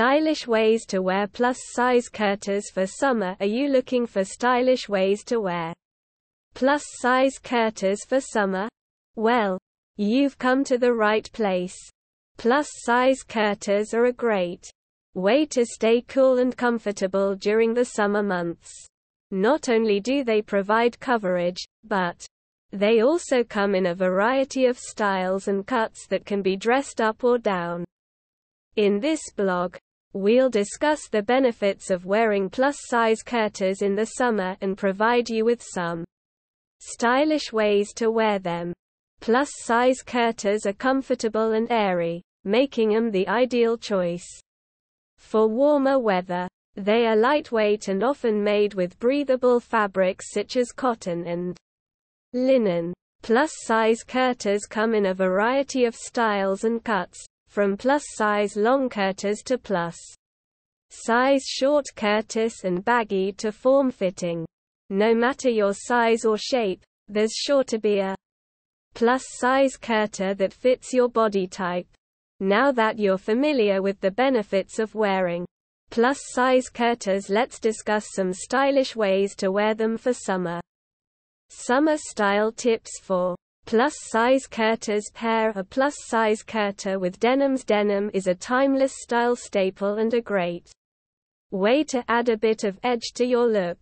Stylish ways to wear plus-size kurtas for summer Are you looking for stylish ways to wear plus-size kurtas for summer? Well, you've come to the right place. Plus-size kurtas are a great way to stay cool and comfortable during the summer months. Not only do they provide coverage, but they also come in a variety of styles and cuts that can be dressed up or down. In this blog, we'll discuss the benefits of wearing plus-size kurtas in the summer and provide you with some stylish ways to wear them. Plus-size kurtas are comfortable and airy, making them the ideal choice for warmer weather. They are lightweight and often made with breathable fabrics such as cotton and linen. Plus-size kurtas come in a variety of styles and cuts, from plus-size long kurtas to plus-size short kurtas and baggy to form-fitting. No matter your size or shape, there's sure to be a plus-size kurta that fits your body type. Now that you're familiar with the benefits of wearing plus-size kurtas let's discuss some stylish ways to wear them for summer. Summer style tips for Plus-size kurtas pair A plus-size kurta with denims Denim is a timeless style staple and a great way to add a bit of edge to your look.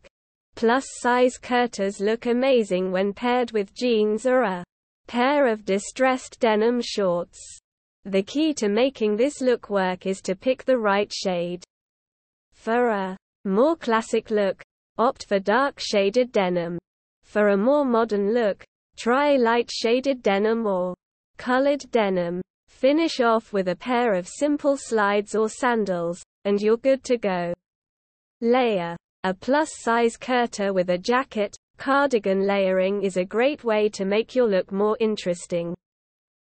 Plus-size kurtas look amazing when paired with jeans or a pair of distressed denim shorts. The key to making this look work is to pick the right shade. For a more classic look, opt for dark shaded denim. For a more modern look, Try light shaded denim or colored denim. Finish off with a pair of simple slides or sandals, and you're good to go. Layer. A plus-size kurta with a jacket, cardigan layering is a great way to make your look more interesting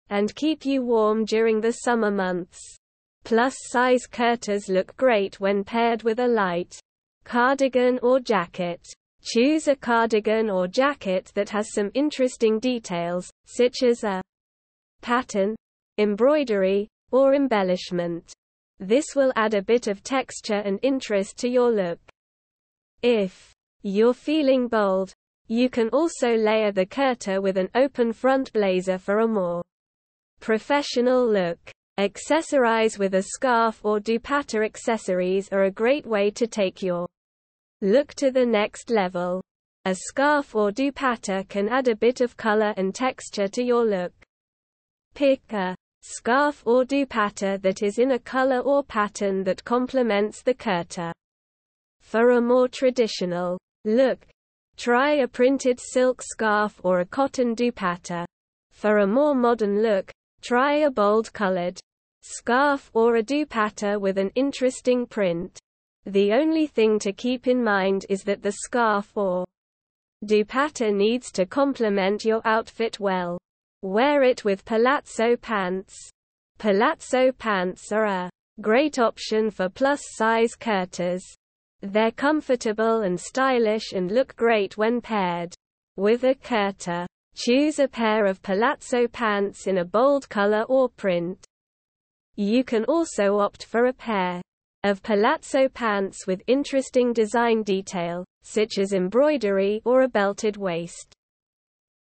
and keep you warm during the summer months. Plus-size kurtas look great when paired with a light cardigan or jacket. Choose a cardigan or jacket that has some interesting details, such as a pattern, embroidery, or embellishment. This will add a bit of texture and interest to your look. If you're feeling bold, you can also layer the kurta with an open front blazer for a more professional look. Accessorize with a scarf or dupatta accessories are a great way to take your Look to the next level. A scarf or dupatta can add a bit of color and texture to your look. Pick a scarf or dupatta that is in a color or pattern that complements the kurta. For a more traditional look, try a printed silk scarf or a cotton dupatta. For a more modern look, try a bold colored scarf or a dupatta with an interesting print. The only thing to keep in mind is that the scarf or dupatta needs to complement your outfit well. Wear it with palazzo pants. Palazzo pants are a great option for plus-size kurtas. They're comfortable and stylish and look great when paired with a kurta. Choose a pair of palazzo pants in a bold color or print. You can also opt for a pair of palazzo pants with interesting design detail, such as embroidery or a belted waist.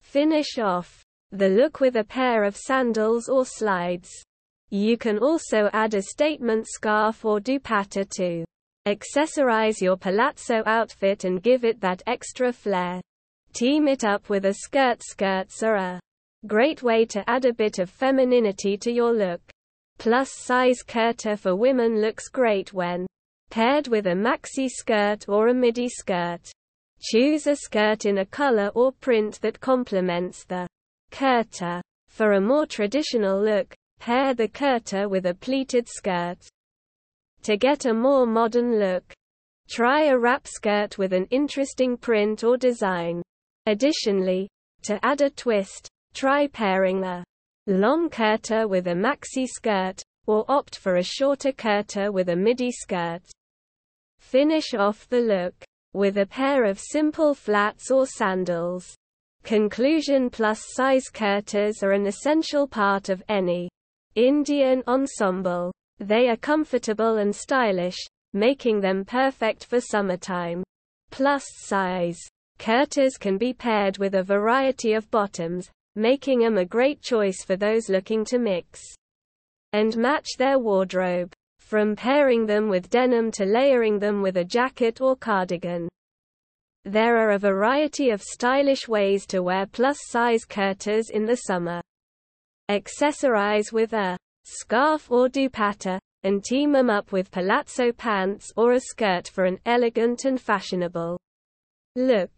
Finish off the look with a pair of sandals or slides. You can also add a statement scarf or dupatta to accessorize your palazzo outfit and give it that extra flair. Team it up with a skirt skirts are a great way to add a bit of femininity to your look. Plus-size kurta for women looks great when paired with a maxi skirt or a midi skirt. Choose a skirt in a color or print that complements the kurta. For a more traditional look, pair the kurta with a pleated skirt. To get a more modern look, try a wrap skirt with an interesting print or design. Additionally, to add a twist, try pairing a long kurta with a maxi skirt, or opt for a shorter kurta with a midi skirt. Finish off the look with a pair of simple flats or sandals. Conclusion plus size kurtas are an essential part of any Indian ensemble. They are comfortable and stylish, making them perfect for summertime. Plus size. Kurtas can be paired with a variety of bottoms, making them a great choice for those looking to mix and match their wardrobe, from pairing them with denim to layering them with a jacket or cardigan. There are a variety of stylish ways to wear plus-size kurtas in the summer. Accessorize with a scarf or dupatta, and team them up with palazzo pants or a skirt for an elegant and fashionable look.